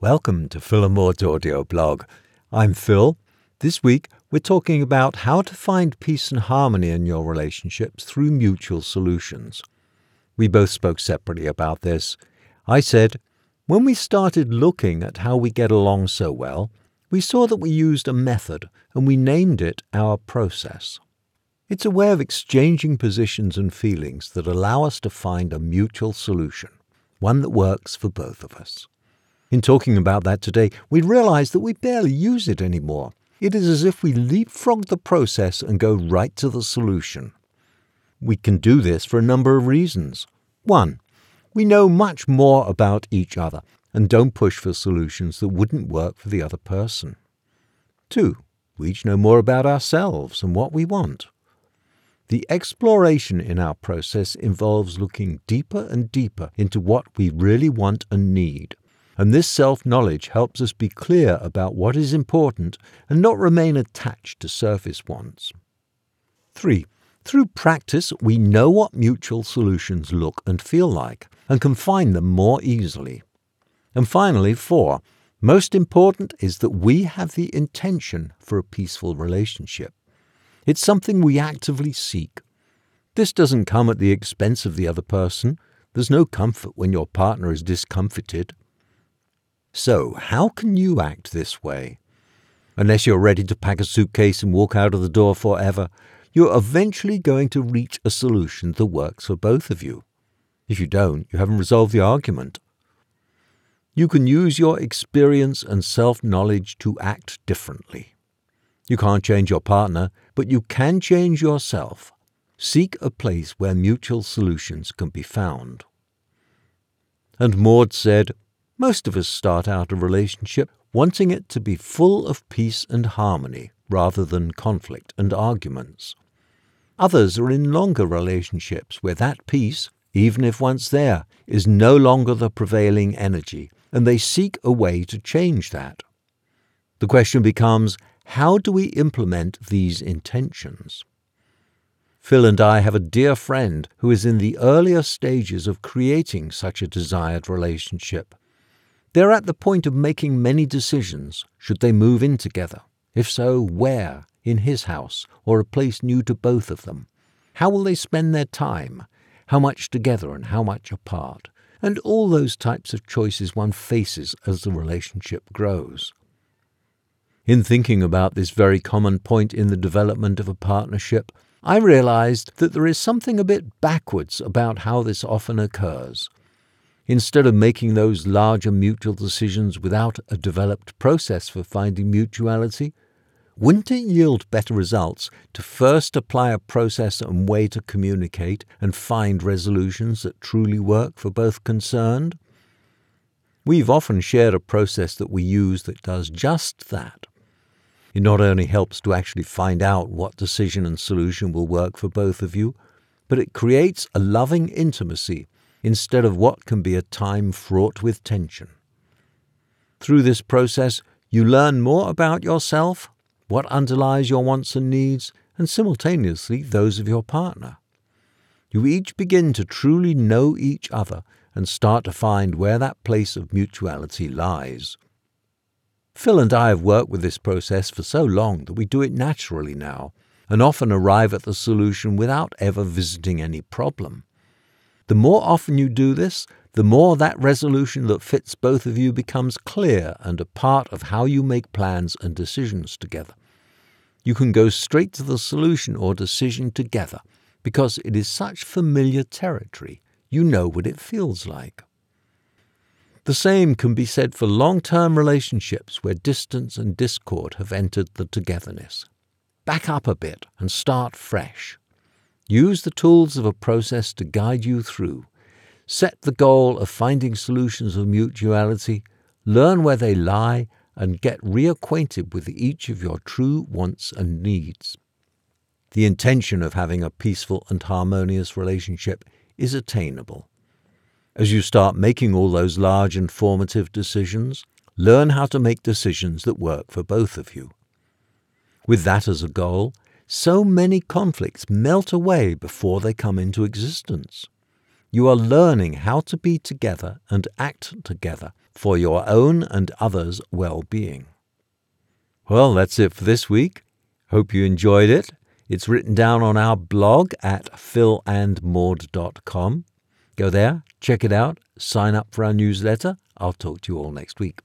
Welcome to Phil and audio blog. I'm Phil. This week we're talking about how to find peace and harmony in your relationships through mutual solutions. We both spoke separately about this. I said, when we started looking at how we get along so well, we saw that we used a method and we named it our process. It's a way of exchanging positions and feelings that allow us to find a mutual solution, one that works for both of us. In talking about that today, we realize that we barely use it anymore. It is as if we leapfrog the process and go right to the solution. We can do this for a number of reasons. One, we know much more about each other and don't push for solutions that wouldn't work for the other person. Two, we each know more about ourselves and what we want. The exploration in our process involves looking deeper and deeper into what we really want and need. And this self knowledge helps us be clear about what is important and not remain attached to surface wants. 3. Through practice, we know what mutual solutions look and feel like and can find them more easily. And finally, 4. Most important is that we have the intention for a peaceful relationship. It's something we actively seek. This doesn't come at the expense of the other person. There's no comfort when your partner is discomfited. So, how can you act this way? Unless you're ready to pack a suitcase and walk out of the door forever, you're eventually going to reach a solution that works for both of you. If you don't, you haven't resolved the argument. You can use your experience and self knowledge to act differently. You can't change your partner, but you can change yourself. Seek a place where mutual solutions can be found. And Maud said, Most of us start out a relationship wanting it to be full of peace and harmony rather than conflict and arguments. Others are in longer relationships where that peace, even if once there, is no longer the prevailing energy, and they seek a way to change that. The question becomes how do we implement these intentions? Phil and I have a dear friend who is in the earlier stages of creating such a desired relationship. They're at the point of making many decisions. Should they move in together? If so, where? In his house, or a place new to both of them? How will they spend their time? How much together and how much apart? And all those types of choices one faces as the relationship grows. In thinking about this very common point in the development of a partnership, I realized that there is something a bit backwards about how this often occurs. Instead of making those larger mutual decisions without a developed process for finding mutuality, wouldn't it yield better results to first apply a process and way to communicate and find resolutions that truly work for both concerned? We've often shared a process that we use that does just that. It not only helps to actually find out what decision and solution will work for both of you, but it creates a loving intimacy instead of what can be a time fraught with tension. Through this process, you learn more about yourself, what underlies your wants and needs, and simultaneously those of your partner. You each begin to truly know each other and start to find where that place of mutuality lies. Phil and I have worked with this process for so long that we do it naturally now, and often arrive at the solution without ever visiting any problem. The more often you do this, the more that resolution that fits both of you becomes clear and a part of how you make plans and decisions together. You can go straight to the solution or decision together because it is such familiar territory. You know what it feels like. The same can be said for long term relationships where distance and discord have entered the togetherness. Back up a bit and start fresh. Use the tools of a process to guide you through. Set the goal of finding solutions of mutuality, learn where they lie, and get reacquainted with each of your true wants and needs. The intention of having a peaceful and harmonious relationship is attainable. As you start making all those large and formative decisions, learn how to make decisions that work for both of you. With that as a goal, so many conflicts melt away before they come into existence. You are learning how to be together and act together for your own and others' well being. Well, that's it for this week. Hope you enjoyed it. It's written down on our blog at philandmaud.com. Go there, check it out, sign up for our newsletter. I'll talk to you all next week.